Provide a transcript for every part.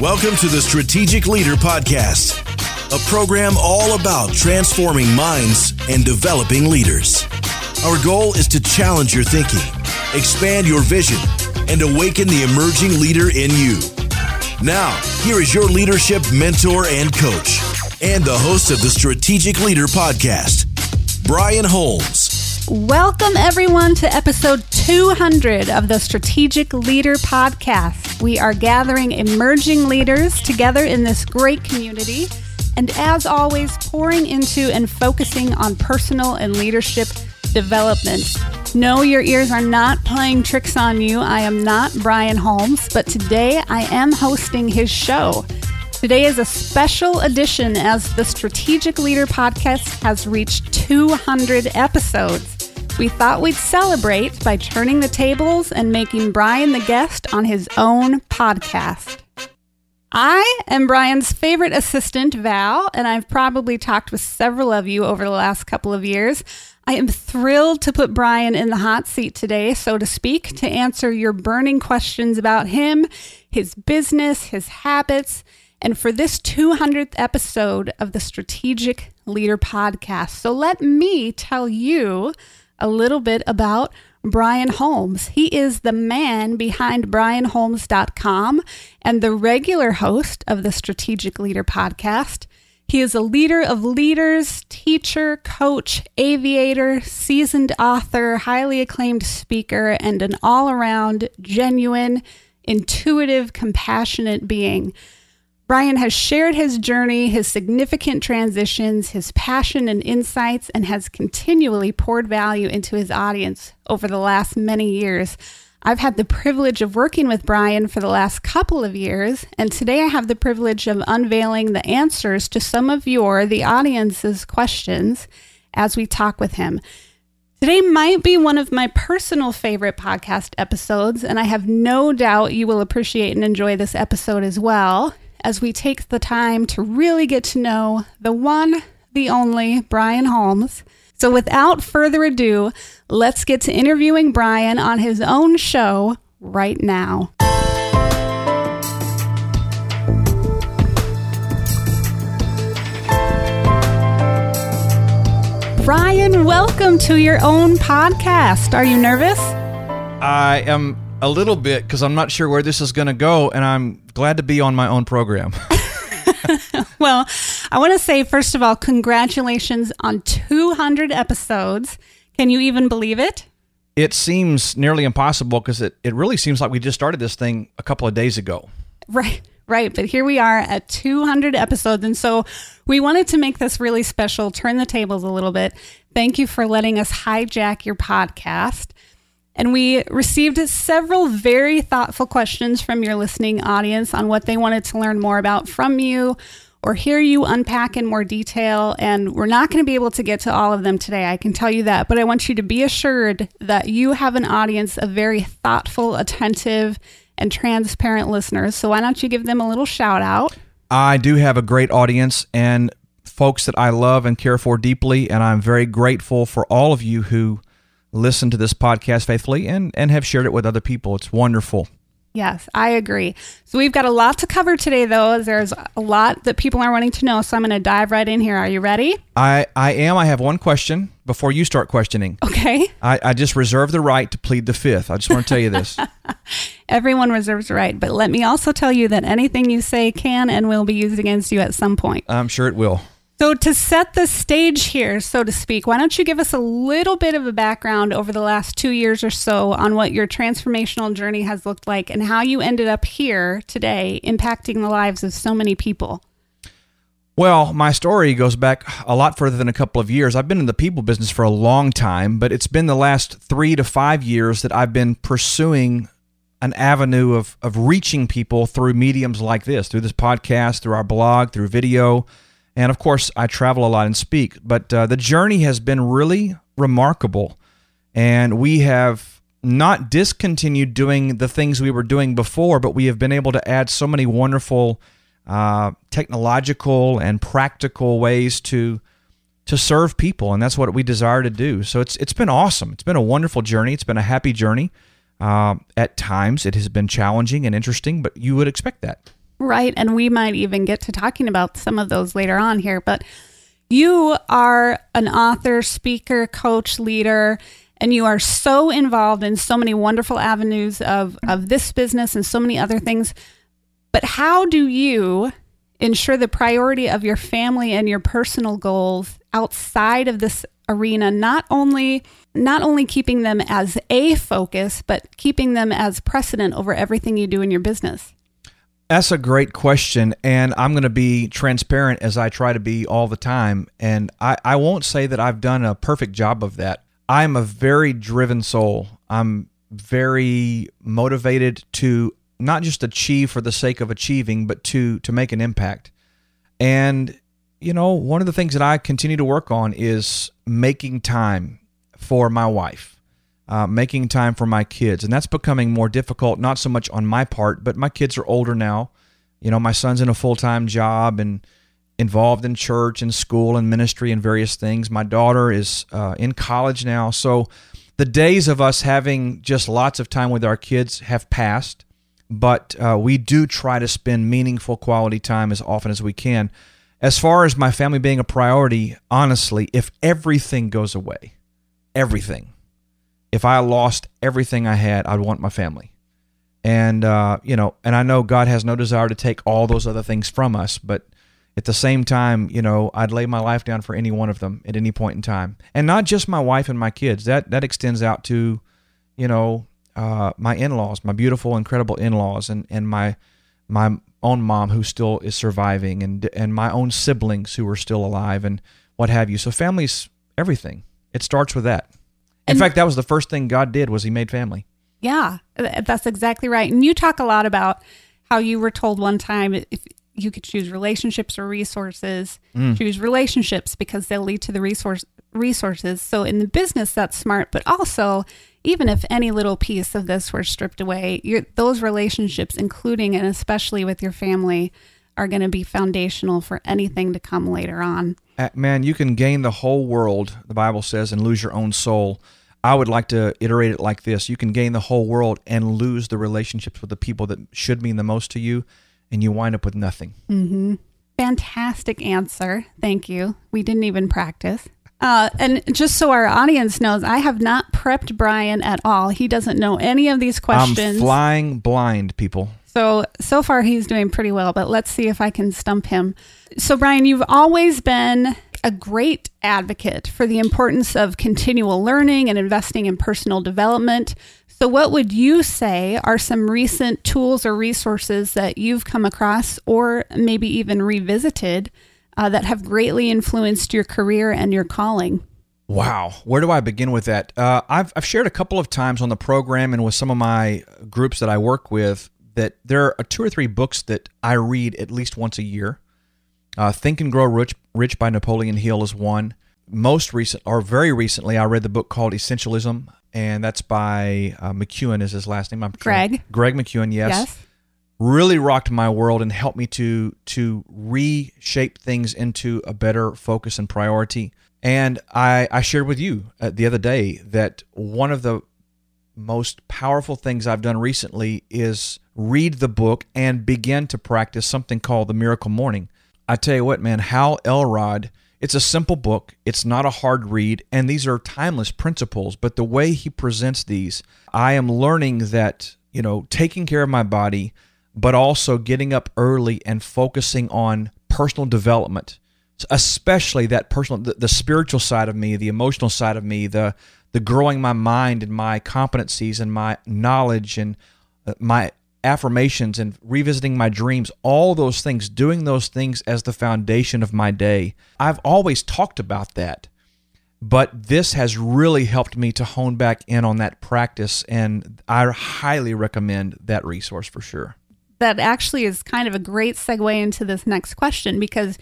Welcome to the Strategic Leader Podcast, a program all about transforming minds and developing leaders. Our goal is to challenge your thinking, expand your vision, and awaken the emerging leader in you. Now, here is your leadership mentor and coach, and the host of the Strategic Leader Podcast, Brian Holmes. Welcome, everyone, to episode 200 of the Strategic Leader Podcast. We are gathering emerging leaders together in this great community, and as always, pouring into and focusing on personal and leadership development. No, your ears are not playing tricks on you. I am not Brian Holmes, but today I am hosting his show. Today is a special edition as the Strategic Leader podcast has reached 200 episodes. We thought we'd celebrate by turning the tables and making Brian the guest on his own podcast. I am Brian's favorite assistant, Val, and I've probably talked with several of you over the last couple of years. I am thrilled to put Brian in the hot seat today, so to speak, to answer your burning questions about him, his business, his habits, and for this 200th episode of the Strategic Leader Podcast. So let me tell you a little bit about Brian Holmes. He is the man behind brianholmes.com and the regular host of the Strategic Leader Podcast. He is a leader of leaders, teacher, coach, aviator, seasoned author, highly acclaimed speaker, and an all around genuine, intuitive, compassionate being. Brian has shared his journey, his significant transitions, his passion and insights, and has continually poured value into his audience over the last many years. I've had the privilege of working with Brian for the last couple of years, and today I have the privilege of unveiling the answers to some of your, the audience's questions as we talk with him. Today might be one of my personal favorite podcast episodes, and I have no doubt you will appreciate and enjoy this episode as well as we take the time to really get to know the one, the only Brian Holmes. So, without further ado, let's get to interviewing Brian on his own show right now. Brian, welcome to your own podcast. Are you nervous? I am a little bit because I'm not sure where this is going to go, and I'm glad to be on my own program. well, I want to say, first of all, congratulations on 200 episodes. Can you even believe it? It seems nearly impossible because it, it really seems like we just started this thing a couple of days ago. Right, right. But here we are at 200 episodes. And so we wanted to make this really special, turn the tables a little bit. Thank you for letting us hijack your podcast. And we received several very thoughtful questions from your listening audience on what they wanted to learn more about from you or hear you unpack in more detail. And we're not going to be able to get to all of them today, I can tell you that. But I want you to be assured that you have an audience of very thoughtful, attentive, and transparent listeners. So why don't you give them a little shout out? I do have a great audience and folks that I love and care for deeply. And I'm very grateful for all of you who listen to this podcast faithfully and, and have shared it with other people. It's wonderful. Yes, I agree. So we've got a lot to cover today, though. There's a lot that people are wanting to know. So I'm going to dive right in here. Are you ready? I, I am. I have one question before you start questioning. Okay. I, I just reserve the right to plead the fifth. I just want to tell you this. Everyone reserves the right. But let me also tell you that anything you say can and will be used against you at some point. I'm sure it will. So, to set the stage here, so to speak, why don't you give us a little bit of a background over the last two years or so on what your transformational journey has looked like and how you ended up here today impacting the lives of so many people? Well, my story goes back a lot further than a couple of years. I've been in the people business for a long time, but it's been the last three to five years that I've been pursuing an avenue of, of reaching people through mediums like this, through this podcast, through our blog, through video and of course, I travel a lot and speak. But uh, the journey has been really remarkable. And we have not discontinued doing the things we were doing before, but we have been able to add so many wonderful uh, technological and practical ways to to serve people, and that's what we desire to do. So it's it's been awesome. It's been a wonderful journey. It's been a happy journey. Uh, at times, it has been challenging and interesting, but you would expect that. Right. And we might even get to talking about some of those later on here. But you are an author, speaker, coach, leader, and you are so involved in so many wonderful avenues of, of this business and so many other things. But how do you ensure the priority of your family and your personal goals outside of this arena not only not only keeping them as a focus but keeping them as precedent over everything you do in your business that's a great question. And I'm going to be transparent as I try to be all the time. And I, I won't say that I've done a perfect job of that. I'm a very driven soul. I'm very motivated to not just achieve for the sake of achieving, but to to make an impact. And you know, one of the things that I continue to work on is making time for my wife uh, making time for my kids. And that's becoming more difficult, not so much on my part, but my kids are older now. You know, my son's in a full time job and involved in church and school and ministry and various things. My daughter is uh, in college now. So the days of us having just lots of time with our kids have passed, but uh, we do try to spend meaningful quality time as often as we can. As far as my family being a priority, honestly, if everything goes away, everything, if I lost everything I had, I'd want my family. And, uh, you know, and I know God has no desire to take all those other things from us, but at the same time, you know, I'd lay my life down for any one of them at any point in time. And not just my wife and my kids. That that extends out to, you know, uh, my in-laws, my beautiful, incredible in-laws, and and my my own mom who still is surviving, and and my own siblings who are still alive, and what have you. So family's everything. It starts with that. In and, fact, that was the first thing God did was He made family. Yeah, that's exactly right. And you talk a lot about how you were told one time if you could choose relationships or resources, mm. choose relationships because they'll lead to the resource resources. So in the business, that's smart. But also, even if any little piece of this were stripped away, those relationships, including and especially with your family, are going to be foundational for anything to come later on. Uh, man, you can gain the whole world, the Bible says, and lose your own soul. I would like to iterate it like this you can gain the whole world and lose the relationships with the people that should mean the most to you, and you wind up with nothing. Mm-hmm. Fantastic answer. Thank you. We didn't even practice. Uh, and just so our audience knows, I have not prepped Brian at all. He doesn't know any of these questions. I'm flying blind, people. So, so far he's doing pretty well, but let's see if I can stump him. So, Brian, you've always been a great advocate for the importance of continual learning and investing in personal development. So, what would you say are some recent tools or resources that you've come across or maybe even revisited uh, that have greatly influenced your career and your calling? Wow, where do I begin with that? Uh, I've, I've shared a couple of times on the program and with some of my groups that I work with that there are two or three books that I read at least once a year. Uh, Think and Grow Rich, Rich by Napoleon Hill is one. Most recent, or very recently, I read the book called Essentialism, and that's by uh, McKeown is his last name. I'm Greg. Greg McKeown, yes. Yes. Really rocked my world and helped me to to reshape things into a better focus and priority. And I, I shared with you uh, the other day that one of the most powerful things I've done recently is read the book and begin to practice something called the Miracle Morning. I tell you what, man, Hal Elrod, it's a simple book. It's not a hard read, and these are timeless principles. But the way he presents these, I am learning that, you know, taking care of my body, but also getting up early and focusing on personal development, especially that personal, the, the spiritual side of me, the emotional side of me, the the growing my mind and my competencies and my knowledge and uh, my affirmations and revisiting my dreams, all those things, doing those things as the foundation of my day. I've always talked about that, but this has really helped me to hone back in on that practice, and I highly recommend that resource for sure. That actually is kind of a great segue into this next question because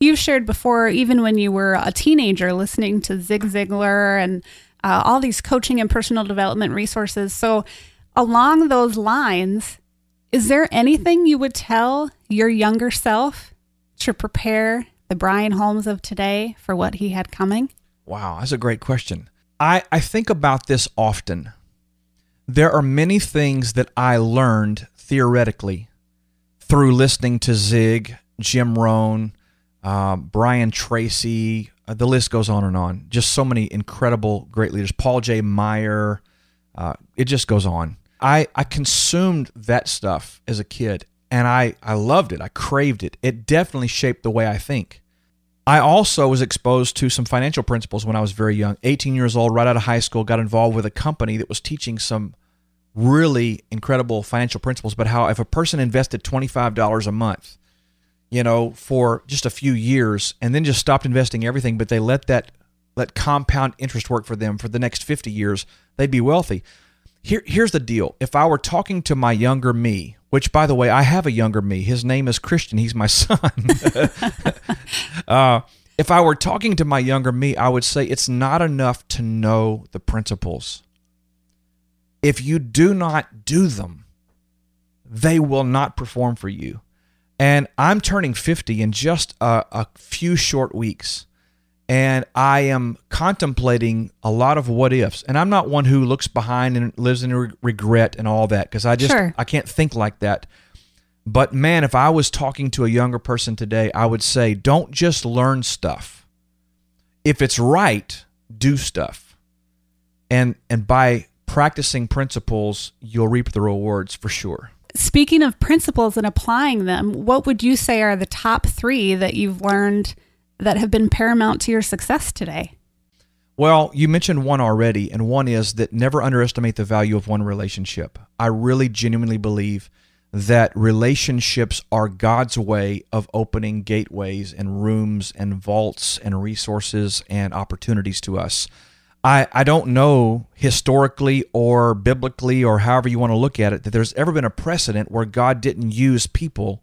you've shared before, even when you were a teenager, listening to Zig Ziglar and uh, all these coaching and personal development resources. So, along those lines, is there anything you would tell your younger self to prepare the Brian Holmes of today for what he had coming? Wow, that's a great question. I, I think about this often. There are many things that I learned theoretically through listening to Zig, Jim Rohn, uh, Brian Tracy, uh, the list goes on and on. Just so many incredible, great leaders. Paul J. Meyer. Uh, it just goes on. I, I consumed that stuff as a kid and I, I loved it. I craved it. It definitely shaped the way I think. I also was exposed to some financial principles when I was very young. 18 years old, right out of high school, got involved with a company that was teaching some really incredible financial principles. But how if a person invested $25 a month, you know, for just a few years and then just stopped investing everything, but they let that let compound interest work for them for the next 50 years, they'd be wealthy. Here, here's the deal. If I were talking to my younger me, which by the way, I have a younger me, his name is Christian, he's my son. uh, if I were talking to my younger me, I would say it's not enough to know the principles. If you do not do them, they will not perform for you. And I'm turning 50 in just a, a few short weeks and I am contemplating a lot of what ifs. And I'm not one who looks behind and lives in regret and all that because I just sure. I can't think like that. But man, if I was talking to a younger person today, I would say don't just learn stuff. If it's right, do stuff. And and by practicing principles, you'll reap the rewards for sure. Speaking of principles and applying them, what would you say are the top 3 that you've learned that have been paramount to your success today? Well, you mentioned one already, and one is that never underestimate the value of one relationship. I really genuinely believe that relationships are God's way of opening gateways and rooms and vaults and resources and opportunities to us. I, I don't know historically or biblically or however you want to look at it that there's ever been a precedent where God didn't use people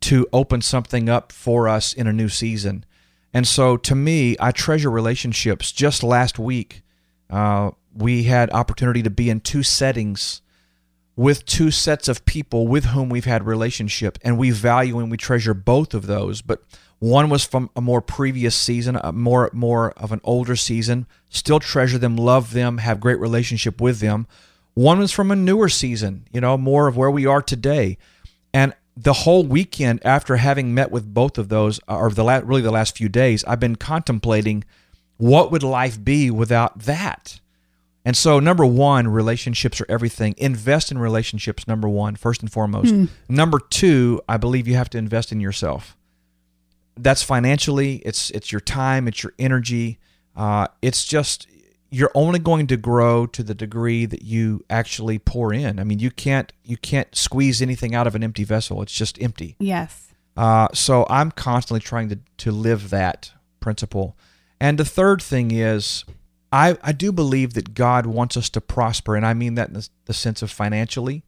to open something up for us in a new season. And so to me, I treasure relationships. Just last week, uh, we had opportunity to be in two settings with two sets of people with whom we've had relationship and we value and we treasure both of those but one was from a more previous season a more more of an older season still treasure them love them have great relationship with them one was from a newer season you know more of where we are today and the whole weekend after having met with both of those, or the la- really the last few days, I've been contemplating what would life be without that. And so, number one, relationships are everything. Invest in relationships. Number one, first and foremost. Hmm. Number two, I believe you have to invest in yourself. That's financially. It's it's your time. It's your energy. Uh, it's just you're only going to grow to the degree that you actually pour in. I mean, you can't you can't squeeze anything out of an empty vessel. It's just empty. Yes. Uh, so I'm constantly trying to to live that principle. And the third thing is, I I do believe that God wants us to prosper, and I mean that in the, the sense of financially.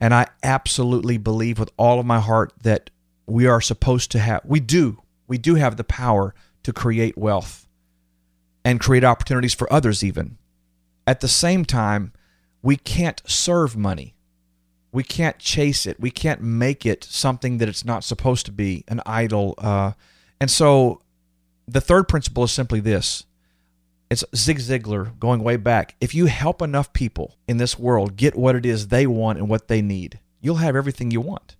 And I absolutely believe with all of my heart that we are supposed to have. We do. We do have the power to create wealth and create opportunities for others, even. At the same time, we can't serve money. We can't chase it. We can't make it something that it's not supposed to be, an idol. Uh, and so the third principle is simply this it's Zig Ziglar going way back. If you help enough people in this world get what it is they want and what they need, you'll have everything you want.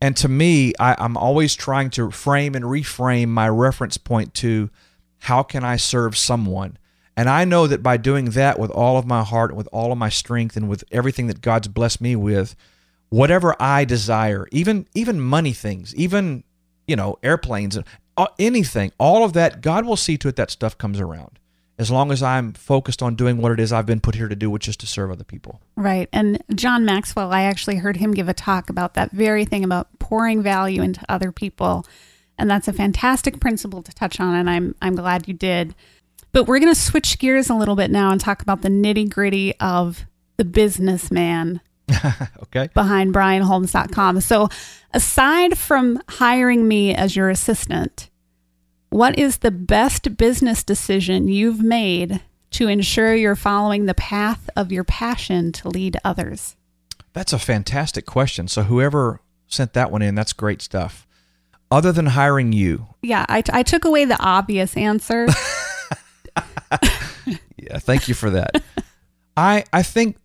And to me, I, am always trying to frame and reframe my reference point to how can I serve someone? And I know that by doing that with all of my heart, with all of my strength, and with everything that God's blessed me with, whatever I desire, even even money things, even you know airplanes uh, anything, all of that, God will see to it that stuff comes around. As long as I'm focused on doing what it is I've been put here to do, which is to serve other people. Right. And John Maxwell, I actually heard him give a talk about that very thing about pouring value into other people and that's a fantastic principle to touch on, and I'm I'm glad you did. But we're going to switch gears a little bit now and talk about the nitty gritty of the businessman okay. behind BrianHolmes.com. So, aside from hiring me as your assistant, what is the best business decision you've made to ensure you're following the path of your passion to lead others? That's a fantastic question. So, whoever sent that one in, that's great stuff other than hiring you? Yeah, I, t- I took away the obvious answer. yeah, thank you for that. I I think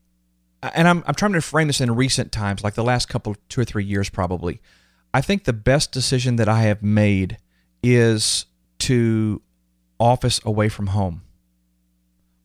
and I'm I'm trying to frame this in recent times, like the last couple, two or three years, probably. I think the best decision that I have made is to office away from home,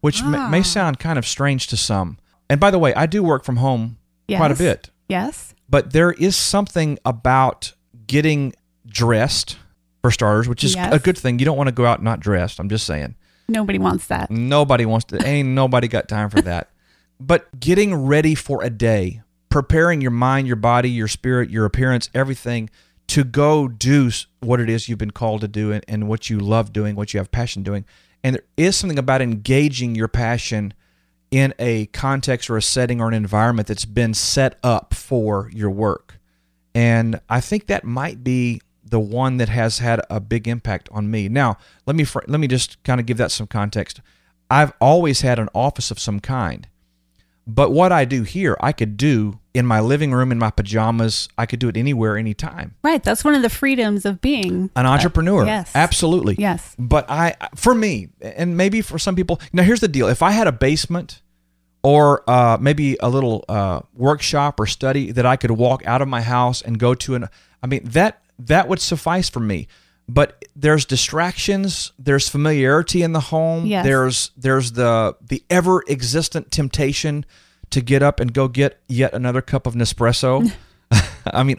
which Ah. may sound kind of strange to some. And by the way, I do work from home quite a bit, Yes. but there is something about getting dressed for starters, which is Yes. a good thing. You don't want to go out not dressed. I'm just saying. Nobody wants that. Nobody wants to. Ain't nobody got time for that. But getting ready for a day, preparing your mind, your body, your spirit, your appearance, everything to go do what it is you've been called to do and, and what you love doing, what you have passion doing. And there is something about engaging your passion in a context or a setting or an environment that's been set up for your work. And I think that might be the one that has had a big impact on me. Now, let me fr- let me just kind of give that some context. I've always had an office of some kind. But what I do here, I could do in my living room in my pajamas. I could do it anywhere anytime. Right. That's one of the freedoms of being An entrepreneur. yes. Absolutely. Yes. But I, for me, and maybe for some people, now here's the deal: if I had a basement or uh, maybe a little uh, workshop or study that I could walk out of my house and go to, and I mean that that would suffice for me. But there's distractions, there's familiarity in the home, Yes. there's there's the the ever existent temptation to get up and go get yet another cup of Nespresso. I mean,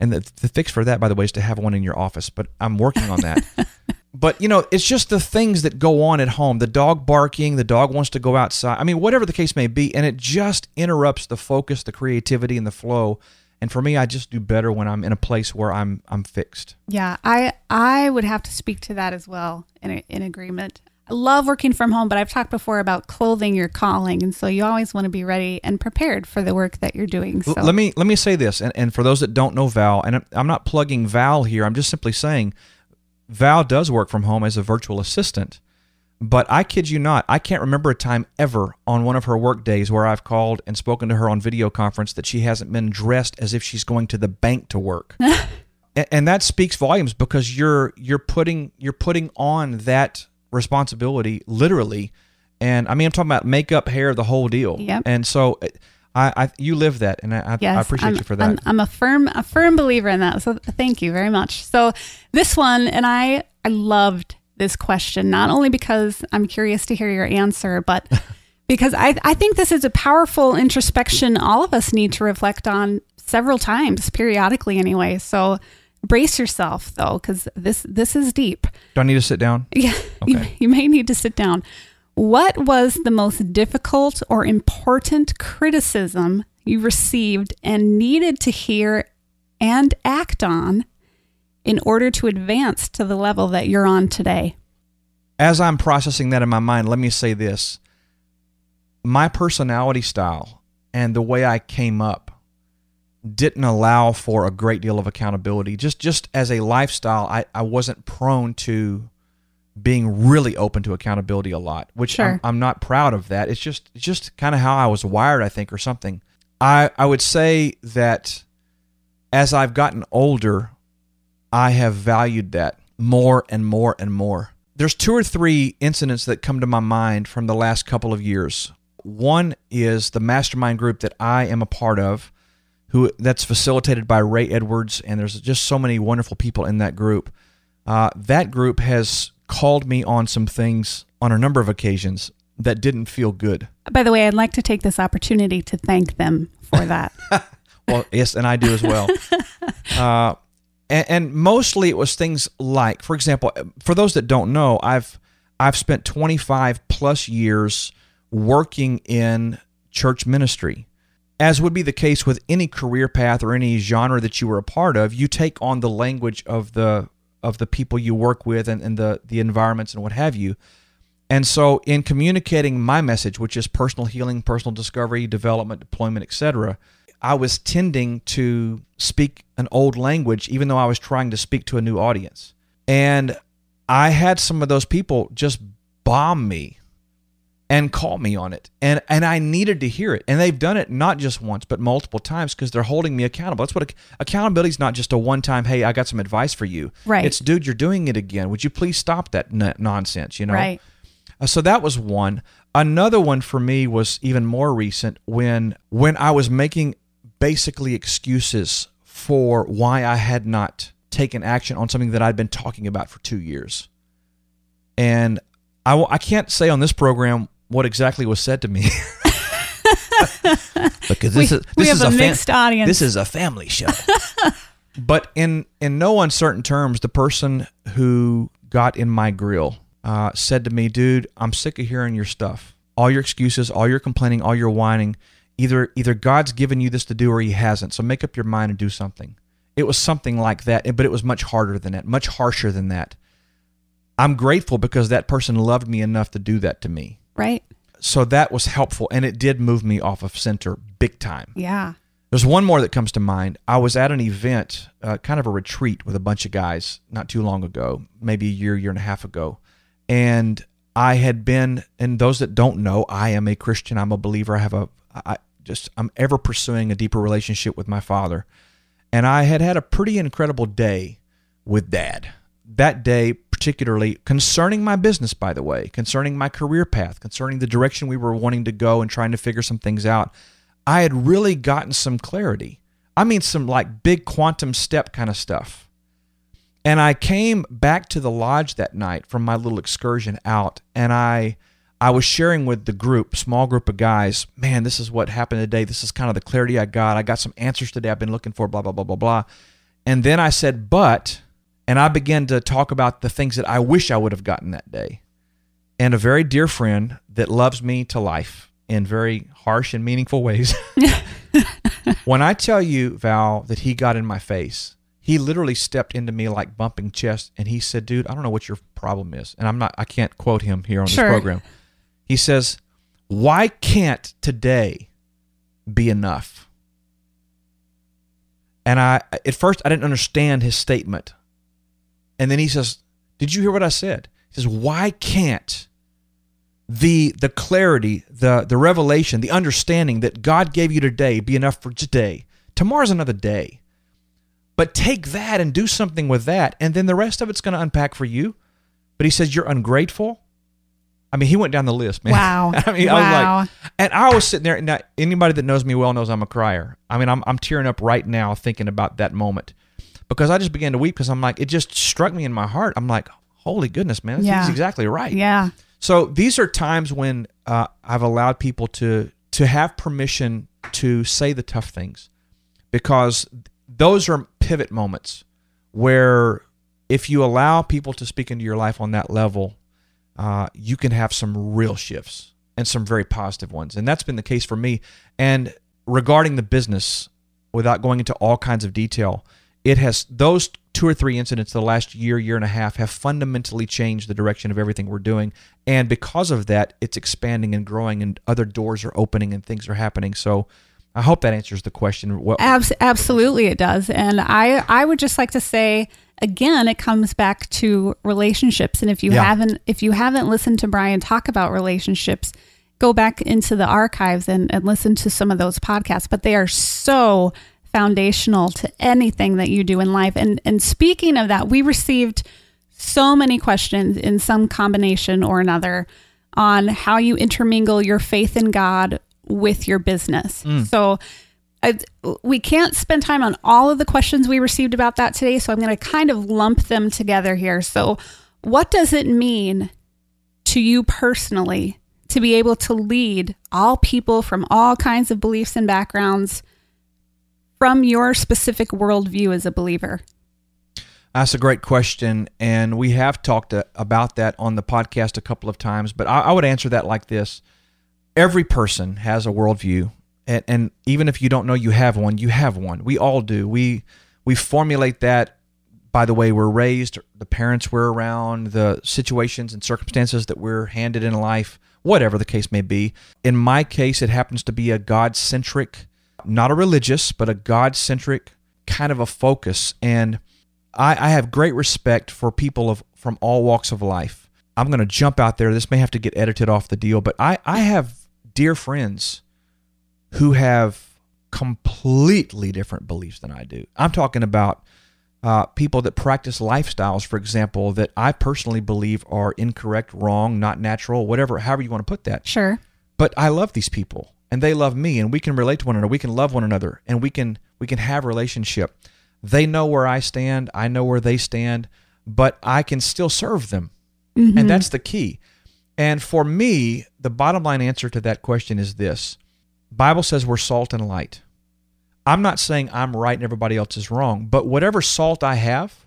and the, the fix for that, by the way, is to have one in your office. But I'm working on that. but you know, it's just the things that go on at home. The dog barking, the dog wants to go outside. I mean, whatever the case may be, and it just interrupts the focus, the creativity, and the flow. And for me, I just do better when I'm in a place where I'm I'm fixed. Yeah, I I would have to speak to that as well in in agreement. I love working from home, but I've talked before about clothing your calling, and so you always want to be ready and prepared for the work that you're doing. So Let me let me say this, and, and for those that don't know Val, and I'm- I'm not plugging Val here. I'm just simply saying, Val does work from home as a virtual assistant. But I kid you not, I can't remember a time ever on one of her work days where I've called and spoken to her on video conference that she hasn't been dressed as if she's going to the bank to work. And that speaks volumes because you're you're putting you're putting on that responsibility literally. And I mean, I'm talking about makeup, hair, the whole deal. Yep. And so, uh, I, I you live that, and I, I, Yes, I appreciate I'm, you for that. I'm, I'm a firm a firm believer in that. So thank you very much. So this one, and I I loved this question not only because I'm curious to hear your answer, but because I I think this is a powerful introspection all of us need to reflect on several times periodically anyway. So brace yourself though, because this this is deep. Do I need to sit down? Yeah, you, Okay. you may need to sit down. What was the most difficult or important criticism you received and needed to hear and act on in order to advance to the level that you're on today? As I'm processing that in my mind, let me say this: my personality style and the way I came up didn't allow for a great deal of accountability. Just just as a lifestyle, I, I wasn't prone to being really open to accountability a lot, which I'm, I'm not proud of that. It's just it's just kind of how I was wired, I think, or something. I I would say that as I've gotten older, I have valued that more and more and more. There's two or three incidents that come to my mind from the last couple of years. One is the mastermind group that I am a part of, who that's facilitated by Ray Edwards, and there's just so many wonderful people in that group. Uh, that group has called me on some things on a number of occasions that didn't feel good. By the way, I'd like to take this opportunity to thank them for that. Well, yes, and I do as well. uh, and, and mostly it was things like, for example, for those that don't know, I've I've spent 25 plus years working in church ministry. As would be the case with any career path or any genre that you were a part of, you take on the language of the of the people you work with and, and the the environments and what have you. And so, in communicating my message, which is personal healing, personal discovery, development, deployment, etc., I was tending to speak an old language, even though I was trying to speak to a new audience. And I had some of those people just bomb me and call me on it. And and I needed to hear it. And they've done it not just once, but multiple times because they're holding me accountable. That's what accountability is not just a one time, hey, I got some advice for you. Right. It's, dude, you're doing it again. Would you please stop that n- nonsense, you know? Right. Uh, so that was one. Another one for me was even more recent when when I was making basically excuses for why I had not taken action on something that I'd been talking about for 2 years. And I w- I can't say on this program what exactly was said to me. because this We- is this we is have a fam- mixed audience. This is a family show. but in in no uncertain terms, the person who got in my grill uh, said to me, "Dude, I'm sick of hearing your stuff. All your excuses, all your complaining, all your whining. Either either God's given you this to do or He hasn't. So make up your mind and do something." It was something like that, but it was much harder than that, much harsher than that. I'm grateful because that person loved me enough to do that to me. Right? So that was helpful, and it did move me off of center big time. Yeah. There's one more that comes to mind. I was at an event, uh, kind of a retreat with a bunch of guys not too long ago, maybe a year, year and a half ago. And I had been, and those that don't know, I am a Christian. I'm a believer. I have a, I just, I'm ever pursuing a deeper relationship with my father. And I had had a pretty incredible day with dad. That day, particularly concerning my business, by the way, concerning my career path, concerning the direction we were wanting to go and trying to figure some things out, I had really gotten some clarity. I mean, some like big quantum step kind of stuff. And I came back to the lodge that night from my little excursion out, and I I was sharing with the group, small group of guys, man, this is what happened today. This is kind of the clarity I got. I got some answers today I've been looking for, blah, blah, blah, blah, blah. And then I said, but, and I began to talk about the things that I wish I would have gotten that day. And a very dear friend that loves me to life in very harsh and meaningful ways. when I tell you, Val, that he got in my face, he literally stepped into me like bumping chest and he said, dude, I don't know what your problem is. And I'm not, I can't quote him here on Sure. this program. He says, why can't today be enough? And I, at first, I didn't understand his statement. And then he says, Did you hear what I said? He says, Why can't the the clarity, the the revelation, the understanding that God gave you today be enough for today? Tomorrow's another day. But take that and do something with that, and then the rest of it's going to unpack for you. But he says, You're ungrateful. I mean, he went down the list, man. Wow. I mean, I Wow. was like, and I was sitting there. Now, anybody that knows me well knows I'm a crier. I mean, I'm I'm tearing up right now thinking about that moment because I just began to weep because I'm like, it just struck me in my heart. I'm like, holy goodness, man, Yeah. he's exactly right. Yeah. So these are times when uh, I've allowed people to to have permission to say the tough things, because those are pivot moments where if you allow people to speak into your life on that level, uh, you can have some real shifts and some very positive ones, and that's been the case for me. And regarding the business, without going into all kinds of detail, it has those two or three incidents the last year, year and a half have fundamentally changed the direction of everything we're doing. And because of that, it's expanding and growing, and other doors are opening and things are happening. So I hope that answers the question. What, Abs- absolutely it does and i i would just like to say again it comes back to relationships and if you Yeah. haven't if you haven't listened to brian talk about relationships go back into the archives and, and listen to some of those podcasts but they are so foundational to anything that you do in life and and speaking of that we received so many questions in some combination or another on how you intermingle your faith in God with your business. Mm. So I, we can't spend time on all of the questions we received about that today, so I'm going to kind of lump them together here. So, what does it mean to you personally to be able to lead all people from all kinds of beliefs and backgrounds from your specific worldview as a believer? That's a great question, and we have talked uh, about that on the podcast a couple of times. But I, I would answer that like this: Every person has a worldview, and, and even if you don't know you have one, you have one. We all do. We we formulate that by the way we're raised, the parents we're around, the situations and circumstances that we're handed in life, whatever the case may be. In my case, it happens to be a God centric, not a religious, but a God centric kind of a focus. And I, I have great respect for people of from all walks of life. I'm going to jump out there. This may have to get edited off the deal, but I, I have dear friends who have completely different beliefs than I do. I'm talking about uh, people that practice lifestyles, for example, that I personally believe are incorrect, wrong, not natural, whatever, however you want to put that. Sure. But I love these people and they love me and we can relate to one another. We can love one another and we can we can have relationship. They know where I stand, I know where they stand, but I can still serve them. Mm-hmm. And that's the key. And for me, the bottom line answer to that question is this. Bible says we're salt and light. I'm not saying I'm right and everybody else is wrong, but whatever salt I have,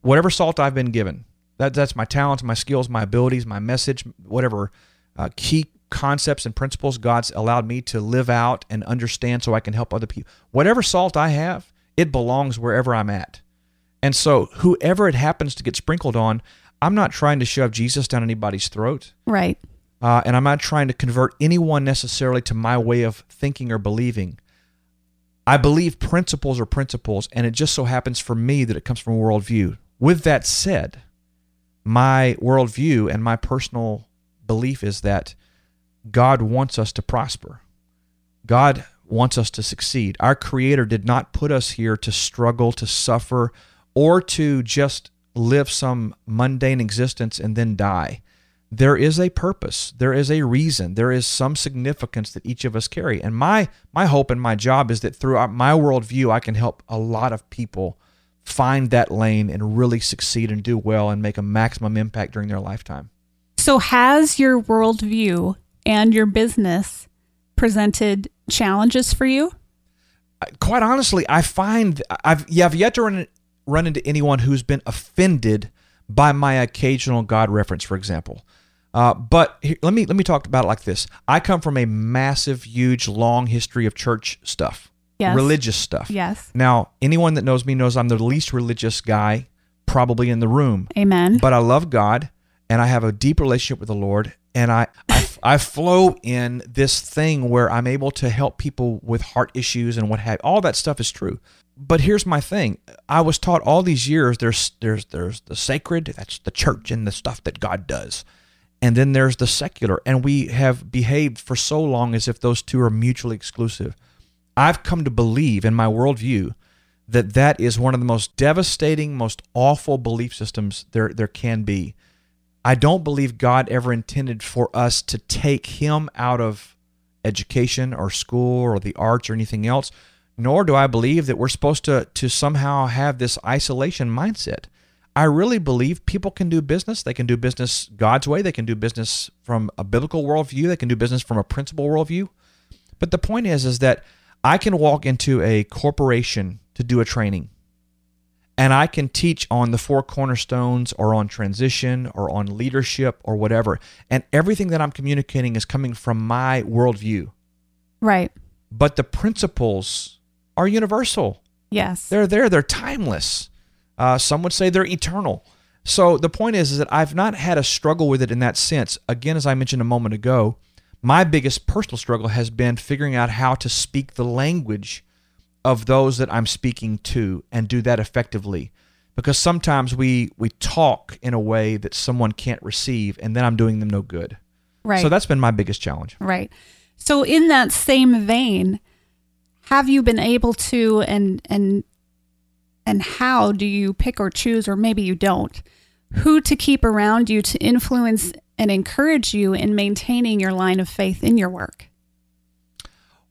whatever salt I've been given, that, that's my talents, my skills, my abilities, my message, whatever uh, key concepts and principles God's allowed me to live out and understand so I can help other people. Whatever salt I have, it belongs wherever I'm at. And so, whoever it happens to get sprinkled on, I'm not trying to shove Jesus down anybody's throat. Right. Uh, and I'm not trying to convert anyone necessarily to my way of thinking or believing. I believe principles are principles, and it just so happens for me that it comes from a worldview. With that said, my worldview and my personal belief is that God wants us to prosper. God wants us to succeed. Our Creator did not put us here to struggle, to suffer, or to just live some mundane existence and then die. There is a purpose. There is a reason. There is some significance that each of us carry. And my my hope and my job is that throughout my worldview, I can help a lot of people find that lane and really succeed and do well and make a maximum impact during their lifetime. So, has your worldview and your business presented challenges for you? Quite honestly, I find I've yeah, I've yet to run run into anyone who's been offended by my occasional God reference, for example. Uh, but here, let me let me talk about it like this. I come from a massive, huge, long history of church stuff, Yes. religious stuff. Yes. Now, anyone that knows me knows I'm the least religious guy probably in the room. Amen. But I love God and I have a deep relationship with the Lord and I, I I flow in this thing where I'm able to help people with heart issues and what have all that stuff is true. But here's my thing. I was taught all these years there's there's there's the sacred, that's the church and the stuff that God does. And then there's the secular and we have behaved for so long as if those two are mutually exclusive. I've come to believe in my worldview that that is one of the most devastating, most awful belief systems there there can be. I don't believe God ever intended for us to take him out of education or school or the arts or anything else, nor do I believe that we're supposed to to somehow have this isolation mindset. I really believe people can do business. They can do business God's way. They can do business from a biblical worldview. They can do business from a principle worldview. But the point is, is that I can walk into a corporation to do a training and I can teach on the four cornerstones or on transition or on leadership or whatever. And everything that I'm communicating is coming from my worldview. right. But the principles are universal. Yes. They're there, they're timeless. Uh, some would say they're eternal. So the point is, is that I've not had a struggle with it in that sense. Again, as I mentioned a moment ago, my biggest personal struggle has been figuring out how to speak the language of those that I'm speaking to and do that effectively. Because sometimes we we talk in a way that someone can't receive, and then I'm doing them no good. right. So that's been my biggest challenge. Right. So in that same vein, have you been able to and and and how do you pick or choose or maybe you don't who to keep around you to influence and encourage you in maintaining your line of faith in your work?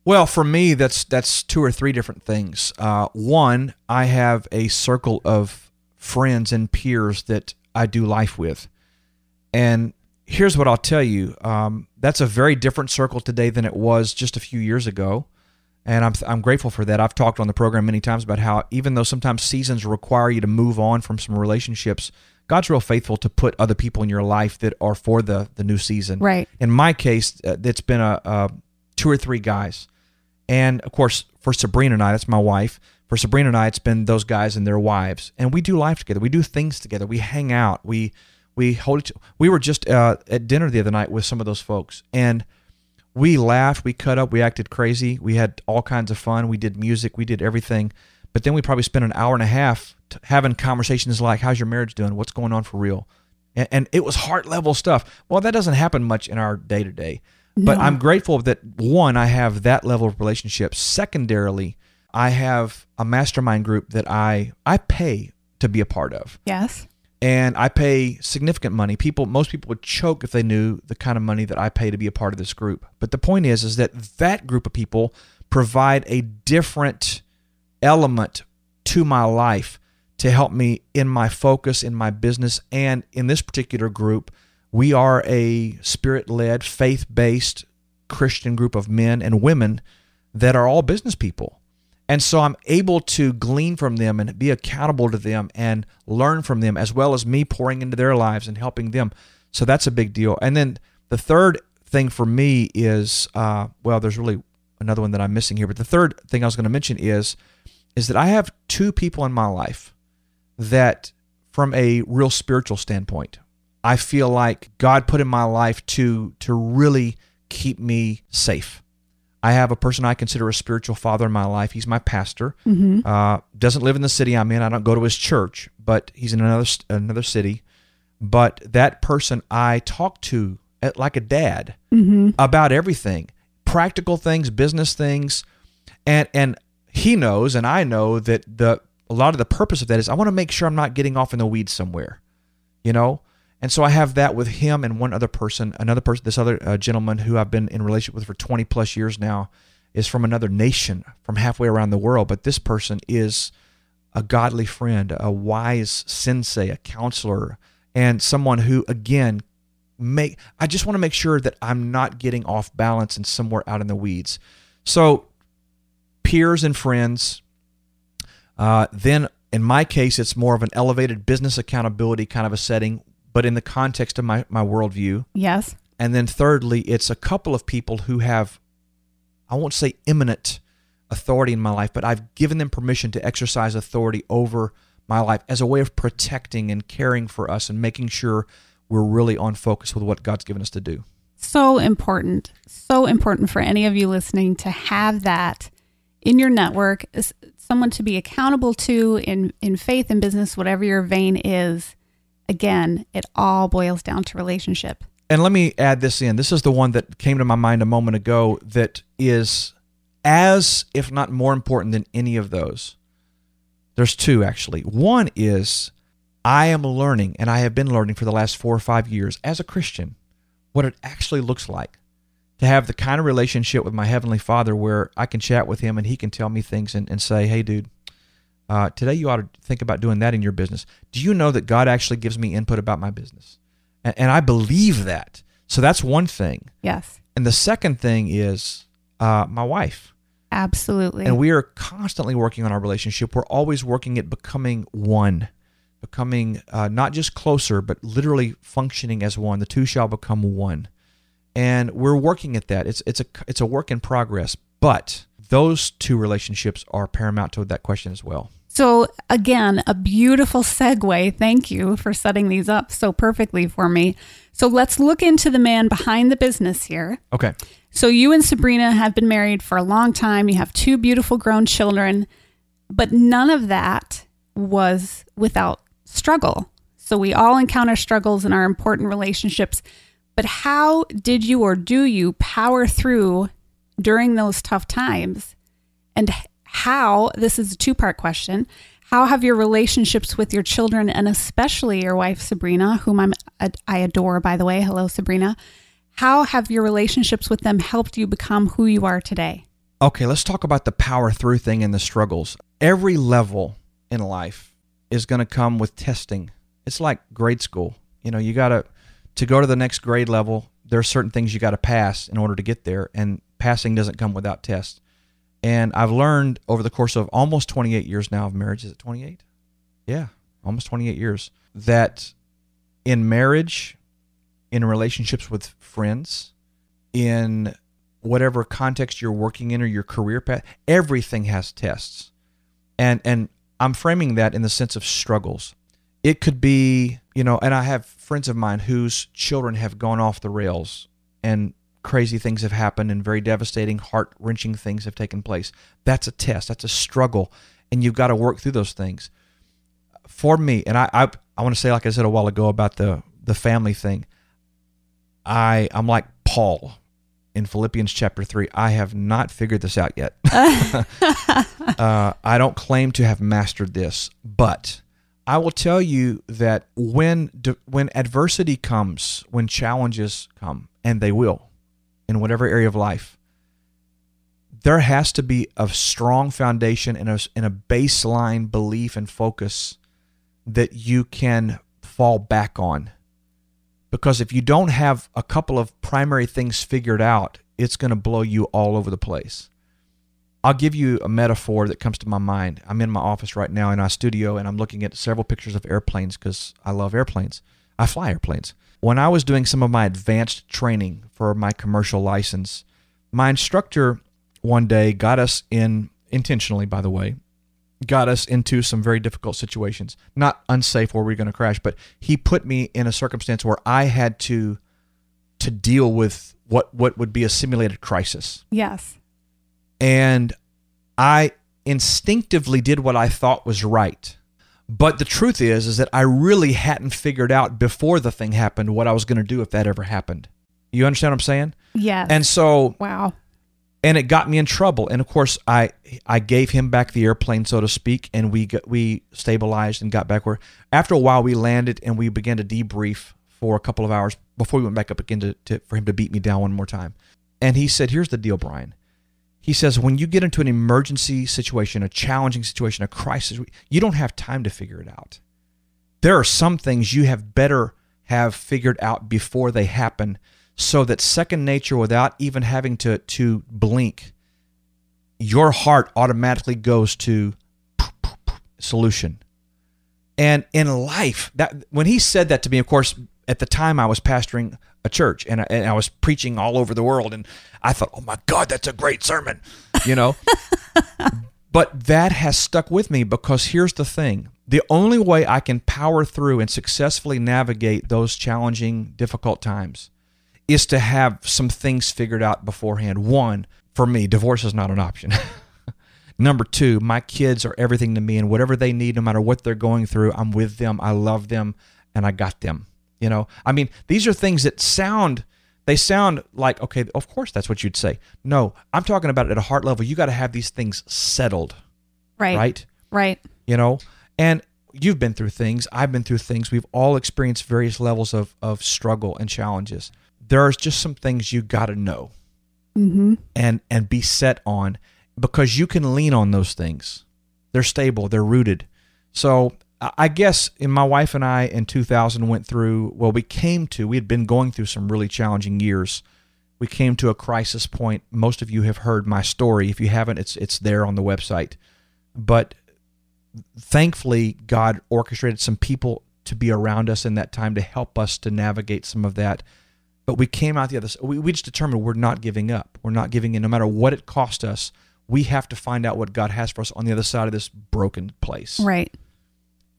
Well, for me, that's that's two or three different things. Uh, one, I have a circle of friends and peers that I do life with, and here's what I'll tell you: um, that's a very different circle today than it was just a few years ago, and I'm I'm grateful for that. I've talked on the program many times about how even though sometimes seasons require you to move on from some relationships, God's real faithful to put other people in your life that are for the the new season. Right. In my case, uh, it's been a, a two or three guys. And of course, for Sabrina and I, that's my wife. For Sabrina and I, it's been those guys and their wives, and we do life together. We do things together. We hang out. We we hold. Each, we were just uh, at dinner the other night with some of those folks, and we laughed. We cut up. We acted crazy. We had all kinds of fun. We did music. We did everything. But then we probably spent an hour and a half t- having conversations like, "How's your marriage doing? What's going on for real?" And, and it was heart level stuff. Well, that doesn't happen much in our day to day. But No. I'm grateful that one, I have that level of relationship. Secondarily, I have a mastermind group that I I pay to be a part of. Yes. And I pay significant money. People most people would choke if they knew the kind of money that I pay to be a part of this group. But the point is is that that group of people provide a different element to my life to help me in my focus in my business and in this particular group we are a spirit-led faith-based christian group of men and women that are all business people and so i'm able to glean from them and be accountable to them and learn from them as well as me pouring into their lives and helping them so that's a big deal and then the third thing for me is uh, well there's really another one that i'm missing here but the third thing i was going to mention is is that i have two people in my life that from a real spiritual standpoint, I feel like God put in my life to to really keep me safe. I have a person I consider a spiritual father in my life. He's my pastor. Mm-hmm. Uh, doesn't live in the city I'm in. I don't go to his church, but he's in another another city. But that person I talk to at, like a dad mm-hmm. about everything, practical things, business things, and and he knows and I know that the a lot of the purpose of that is I want to make sure I'm not getting off in the weeds somewhere, you know? And so I have that with him and one other person, another person, this other uh, gentleman who I've been in relationship with for 20 plus years now is from another nation, from halfway around the world. But this person is a godly friend, a wise sensei, a counselor, and someone who, again, make I just want to make sure that I'm not getting off balance and somewhere out in the weeds. So peers and friends, uh, then, in my case, it's more of an elevated business accountability kind of a setting, but in the context of my, my worldview. Yes. And then, thirdly, it's a couple of people who have, I won't say imminent authority in my life, but I've given them permission to exercise authority over my life as a way of protecting and caring for us and making sure we're really on focus with what God's given us to do. So important. So important for any of you listening to have that in your network, someone to be accountable to in, in faith and business, whatever your vein is. Again, it all boils down to relationship. And let me add this in. This is the one that came to my mind a moment ago that is as, if not more important than any of those. There's two actually. One is I am learning, and I have been learning for the last four or five years as a Christian, what it actually looks like to have the kind of relationship with my heavenly Father where I can chat with him and he can tell me things and, and say, "Hey, dude." Uh, today you ought to think about doing that in your business. Do you know that God actually gives me input about my business? And, and I believe that. So that's one thing. Yes. And the second thing is uh, my wife. Absolutely. And we are constantly working on our relationship. We're always working at becoming one, becoming uh, not just closer, but literally functioning as one. The two shall become one and we're working at that. It's it's a it's a work in progress, but those two relationships are paramount to that question as well. So again, a beautiful segue. Thank you for setting these up so perfectly for me. So let's look into the man behind the business here. Okay. So you and Sabrina have been married for a long time. You have two beautiful grown children, but none of that was without struggle. So we all encounter struggles in our important relationships. But how did you or do you power through during those tough times? And how, this is a two part question, how have your relationships with your children and especially your wife, Sabrina, whom I'm, I adore, by the way, hello, Sabrina, how have your relationships with them helped you become who you are today? Okay, let's talk about the power through thing and the struggles. Every level in life is going to come with testing. It's like grade school. You know, you got to to go to the next grade level, there are certain things you got to pass in order to get there, and passing doesn't come without tests. And I've learned over the course of almost 28 years now of marriage, is it 28? Yeah, almost 28 years, that in marriage, in relationships with friends, in whatever context you're working in or your career path, everything has tests. And and I'm framing that in the sense of struggles. It could be, you know, and I have friends of mine whose children have gone off the rails and crazy things have happened and very devastating, heart wrenching things have taken place. That's a test, that's a struggle, and you've got to work through those things. For me, and I, I, I want to say, like I said a while ago about the the family thing. I I'm like Paul. in Philippians chapter 3, I have not figured this out yet. uh, I don't claim to have mastered this, but I will tell you that when when adversity comes, when challenges come, and they will, in whatever area of life, there has to be a strong foundation and a, and a baseline belief and focus that you can fall back on. Because if you don't have a couple of primary things figured out, it's going to blow you all over the place. I'll give you a metaphor that comes to my mind. I'm in my office right now in our studio and I'm looking at several pictures of airplanes because I love airplanes. I fly airplanes. When I was doing some of my advanced training for my commercial license, my instructor one day got us in, intentionally, by the way, got us into some very difficult situations. Not unsafe where we are going to crash, but he put me in a circumstance where I had to to deal with what what would be a simulated crisis. Yes. And I instinctively did what I thought was right. But the truth is is that I really hadn't figured out before the thing happened what I was going to do if that ever happened. You understand what I'm saying? Yes. And so Wow and it got me in trouble. And of course, I I gave him back the airplane, so to speak, and we got, we stabilized and got back where. After a while, we landed and we began to debrief for a couple of hours before we went back up again to, to for him to beat me down one more time. And he said, "Here's the deal, Brian." He says, when you get into an emergency situation, a challenging situation, a crisis, you don't have time to figure it out. There are some things you have better have figured out before they happen so that second nature without even having to to blink your heart automatically goes to solution and in life that when he said that to me of course at the time i was pastoring a church and I, and I was preaching all over the world and i thought oh my god that's a great sermon you know but that has stuck with me because here's the thing the only way i can power through and successfully navigate those challenging difficult times is to have some things figured out beforehand. One, for me, divorce is not an option. Number two, my kids are everything to me, and whatever they need, no matter what they're going through, I'm with them. I love them, and I got them. You know, I mean, these are things that sound, they sound like, okay, of course that's what you'd say. No, I'm talking about it at a heart level. You got to have these things settled. Right. Right. Right. You know, and you've been through things. I've been through things. We've all experienced various levels of, of struggle and challenges there's just some things you got to know mm-hmm. and and be set on because you can lean on those things. They're stable. They're rooted. So I guess in my wife and I in 2000 went through. Well, we came to. We had been going through some really challenging years. We came to a crisis point. Most of you have heard my story. If you haven't, it's it's there on the website. But thankfully, God orchestrated some people to be around us in that time to help us to navigate some of that but we came out the other side. We, we just determined we're not giving up. We're not giving in no matter what it cost us. We have to find out what God has for us on the other side of this broken place. Right.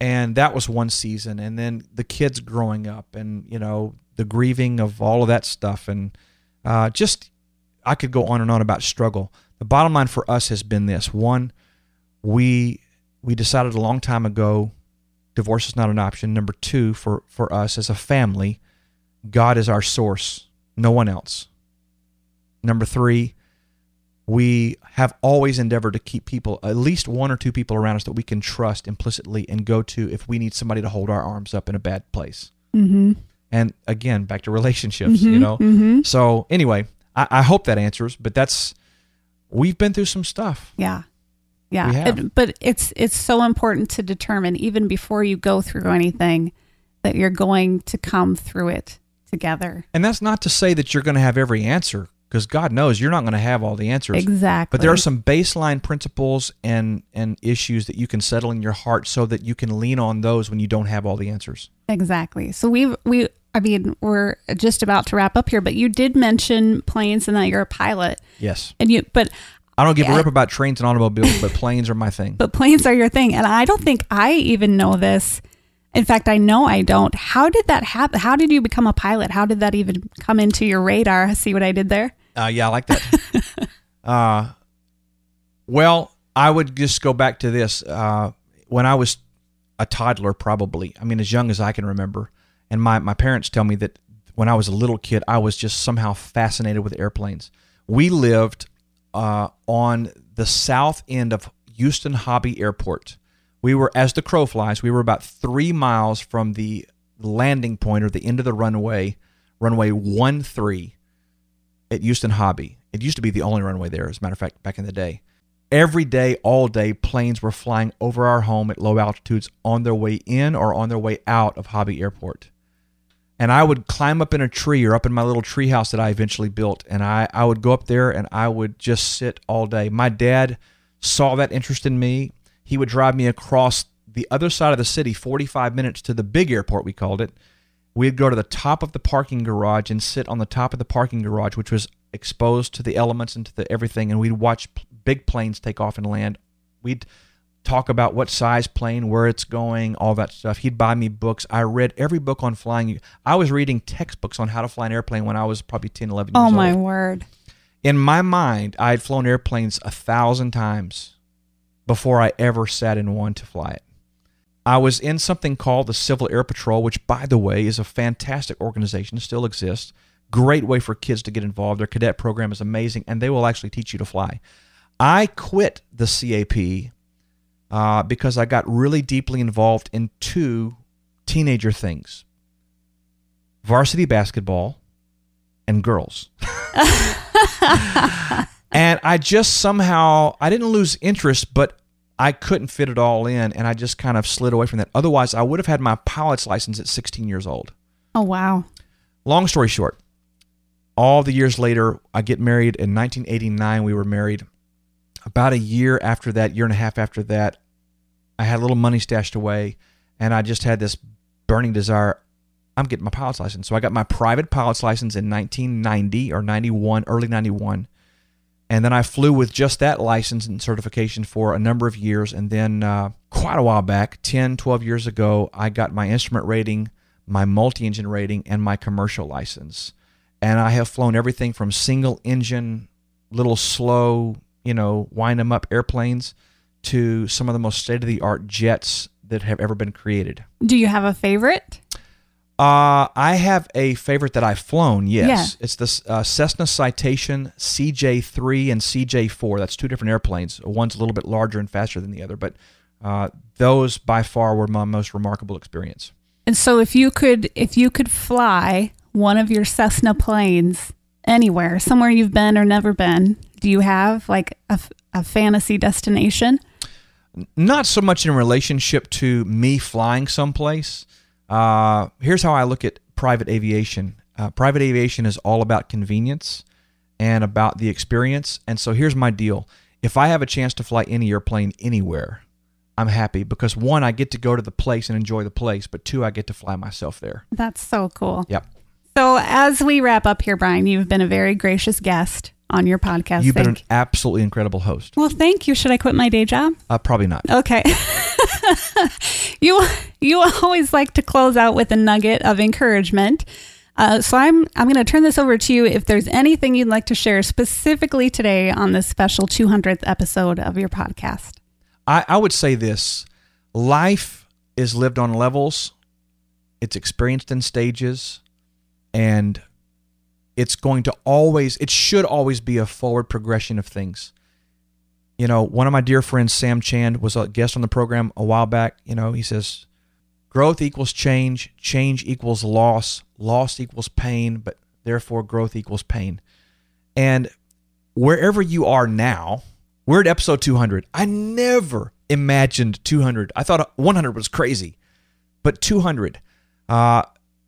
And that was one season. And then the kids growing up and, you know, the grieving of all of that stuff. And uh, just, I could go on and on about struggle. The bottom line for us has been this one, we we decided a long time ago divorce is not an option. Number two, for, for us as a family, God is our source, no one else. Number three, we have always endeavored to keep people, at least one or two people around us that we can trust implicitly and go to if we need somebody to hold our arms up in a bad place. Mm-hmm. And again, back to relationships, mm-hmm, you know? Mm-hmm. So, anyway, I, I, hope that answers, but that's, we've been through some stuff. Yeah. Yeah. It, but it's, it's so important to determine, even before you go through anything, that you're going to come through it together. And that's not to say that you're going to have every answer because God knows you're not going to have all the answers. Exactly. But there are some baseline principles and and issues that you can settle in your heart so that you can lean on those when you don't have all the answers. Exactly. So we we I mean, we're just about to wrap up here, but you did mention planes and that you're a pilot. Yes. And you but I don't give a rip about trains and automobiles, but planes are my thing. But planes are your thing. And I don't think I even know this in fact, I know I don't. How did that happen? How did you become a pilot? How did that even come into your radar? See what I did there? Uh, yeah, I like that. uh, well, I would just go back to this. Uh, when I was a toddler, probably, I mean, as young as I can remember, and my, my parents tell me that when I was a little kid, I was just somehow fascinated with airplanes. We lived uh, on the south end of Houston Hobby Airport. We were, as the crow flies, we were about three miles from the landing point or the end of the runway, runway one three, at Houston Hobby. It used to be the only runway there, as a matter of fact, back in the day. Every day, all day, planes were flying over our home at low altitudes on their way in or on their way out of Hobby Airport. And I would climb up in a tree or up in my little tree house that I eventually built. And I, I would go up there and I would just sit all day. My dad saw that interest in me. He would drive me across the other side of the city, 45 minutes to the big airport, we called it. We'd go to the top of the parking garage and sit on the top of the parking garage, which was exposed to the elements and to the everything. And we'd watch p- big planes take off and land. We'd talk about what size plane, where it's going, all that stuff. He'd buy me books. I read every book on flying. I was reading textbooks on how to fly an airplane when I was probably 10, 11 years old. Oh old. my word. In my mind, I had flown airplanes a thousand times before I ever sat in one to fly it. I was in something called the Civil Air Patrol, which, by the way, is a fantastic organization, still exists. Great way for kids to get involved. Their cadet program is amazing, and they will actually teach you to fly. I quit the CAP uh, because I got really deeply involved in two teenager things varsity basketball and girls. and I just somehow I didn't lose interest, but I couldn't fit it all in, and I just kind of slid away from that. Otherwise, I would have had my pilot's license at 16 years old. Oh wow. Long story short, all the years later, I get married in 1989. We were married. About a year after that, year and a half after that, I had a little money stashed away, and I just had this burning desire. I'm getting my pilot's license. So I got my private pilot's license in 1990 or 91, early 91. And then I flew with just that license and certification for a number of years. And then, uh, quite a while back, 10, 12 years ago, I got my instrument rating, my multi engine rating, and my commercial license. And I have flown everything from single engine, little slow, you know, wind them up airplanes to some of the most state of the art jets that have ever been created. Do you have a favorite? Uh, I have a favorite that I've flown. Yes, it's the uh, Cessna Citation CJ3 and CJ4. That's two different airplanes. One's a little bit larger and faster than the other, but uh, those by far were my most remarkable experience. And so if you could if you could fly one of your Cessna planes anywhere, somewhere you've been or never been, do you have like a, a fantasy destination? Not so much in relationship to me flying someplace. Uh, here's how I look at private aviation. Uh, private aviation is all about convenience and about the experience. And so here's my deal: if I have a chance to fly any airplane anywhere, I'm happy because one, I get to go to the place and enjoy the place, but two, I get to fly myself there. That's so cool. Yep. So as we wrap up here, Brian, you've been a very gracious guest on your podcast. You've been an absolutely incredible host. well, thank you. Should I quit my day job? Uh, probably not. Okay. you you always like to close out with a nugget of encouragement. Uh, so I'm I'm going to turn this over to you. If there's anything you'd like to share specifically today on this special 200th episode of your podcast. I, I would say this life is lived on levels, it's experienced in stages, and it's going to always, it should always be a forward progression of things. You know, one of my dear friends, Sam Chand, was a guest on the program a while back. You know, he says, growth equals change, change equals loss, loss equals pain, but therefore growth equals pain. And wherever you are now, we're at episode 200. I never imagined 200. I thought 100 was crazy, but 200. Uh,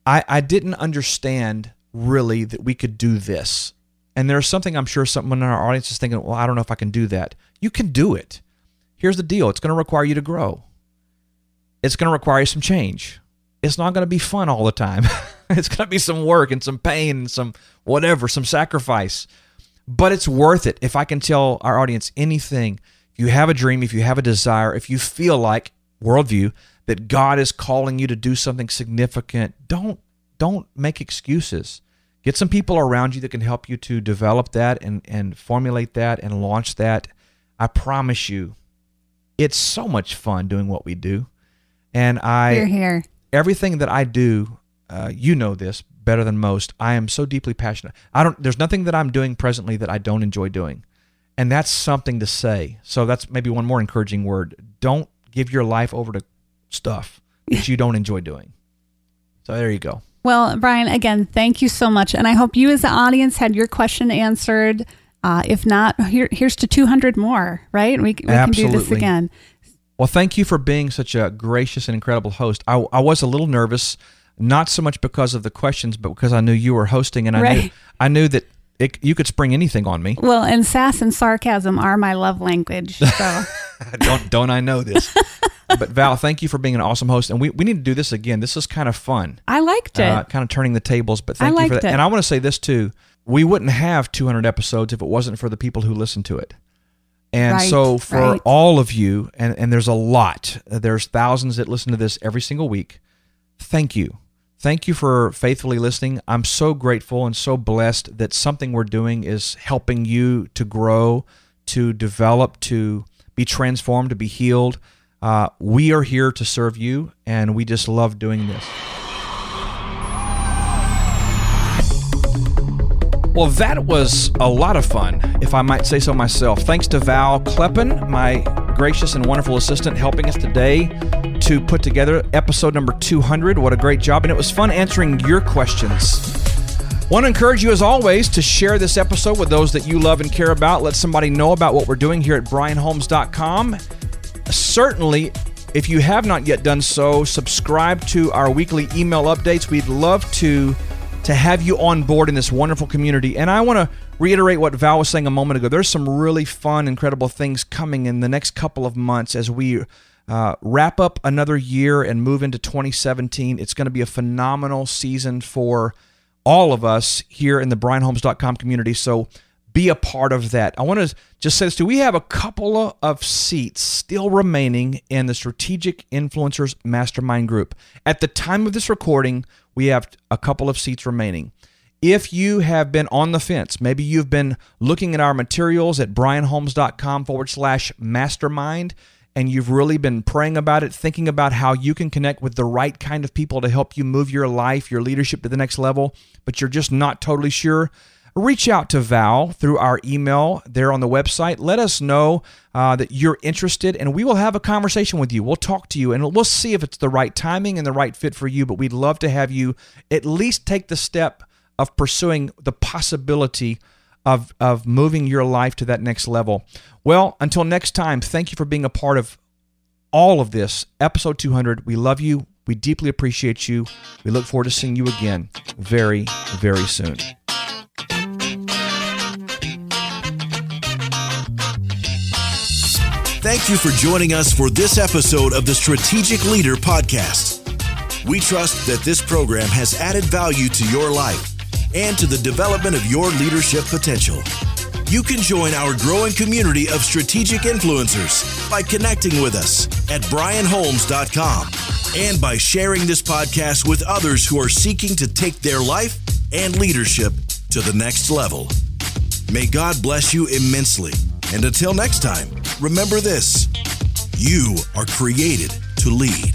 I I didn't understand really that we could do this. And there's something I'm sure someone in our audience is thinking, well, I don't know if I can do that. You can do it. Here's the deal it's going to require you to grow, it's going to require some change. It's not going to be fun all the time. it's going to be some work and some pain and some whatever, some sacrifice. But it's worth it. If I can tell our audience anything, if you have a dream, if you have a desire, if you feel like worldview that God is calling you to do something significant, don't don't make excuses. Get some people around you that can help you to develop that and, and formulate that and launch that. I promise you, it's so much fun doing what we do. And I You're here. everything that I do, uh, you know this better than most. I am so deeply passionate. I don't. There's nothing that I'm doing presently that I don't enjoy doing, and that's something to say. So that's maybe one more encouraging word. Don't give your life over to stuff that you don't enjoy doing. So there you go. Well, Brian, again, thank you so much, and I hope you, as the audience, had your question answered. Uh, if not, here, here's to 200 more. Right? We, we can do this again. Well, thank you for being such a gracious and incredible host. I, I was a little nervous, not so much because of the questions, but because I knew you were hosting, and I Right. knew I knew that it, you could spring anything on me. Well, and sass and sarcasm are my love language. So don't don't I know this? but Val, thank you for being an awesome host, and we, we need to do this again. This is kind of fun, I liked it. uh, kind of turning the tables. But thank I you for that. it. And I want to say this too: we wouldn't have 200 episodes if it wasn't for the people who listen to it. And Right, so for right. all of you, and, and there's a lot, there's thousands that listen to this every single week. Thank you. Thank you for faithfully listening. I'm so grateful and so blessed that something we're doing is helping you to grow, to develop, to be transformed, to be healed. Uh, we are here to serve you, and we just love doing this. Well, that was a lot of fun, if I might say so myself. Thanks to Val Kleppen, my gracious and wonderful assistant, helping us today to put together episode number 200. What a great job. And it was fun answering your questions. Want to encourage you, as always, to share this episode with those that you love and care about. Let somebody know about what we're doing here at brianholmes.com. Certainly, if you have not yet done so, subscribe to our weekly email updates. We'd love to to have you on board in this wonderful community. And I want to reiterate what Val was saying a moment ago. There's some really fun, incredible things coming in the next couple of months as we uh, wrap up another year and move into 2017. It's going to be a phenomenal season for all of us here in the brianholmes.com community. So be a part of that. I want to just say this too. We have a couple of seats still remaining in the Strategic Influencers Mastermind Group. At the time of this recording, we have a couple of seats remaining. If you have been on the fence, maybe you've been looking at our materials at brianholmes.com forward slash mastermind, and you've really been praying about it, thinking about how you can connect with the right kind of people to help you move your life, your leadership to the next level, but you're just not totally sure, reach out to Val through our email there on the website. Let us know uh, that you're interested, and we will have a conversation with you. We'll talk to you, and we'll see if it's the right timing and the right fit for you. But we'd love to have you at least take the step of pursuing the possibility of, of moving your life to that next level. Well, until next time, thank you for being a part of all of this. Episode 200. We love you. We deeply appreciate you. We look forward to seeing you again very, very soon. Thank you for joining us for this episode of the Strategic Leader Podcast. We trust that this program has added value to your life and to the development of your leadership potential. You can join our growing community of strategic influencers by connecting with us at brianholmes.com and by sharing this podcast with others who are seeking to take their life and leadership to the next level. May God bless you immensely. And until next time, remember this you are created to lead.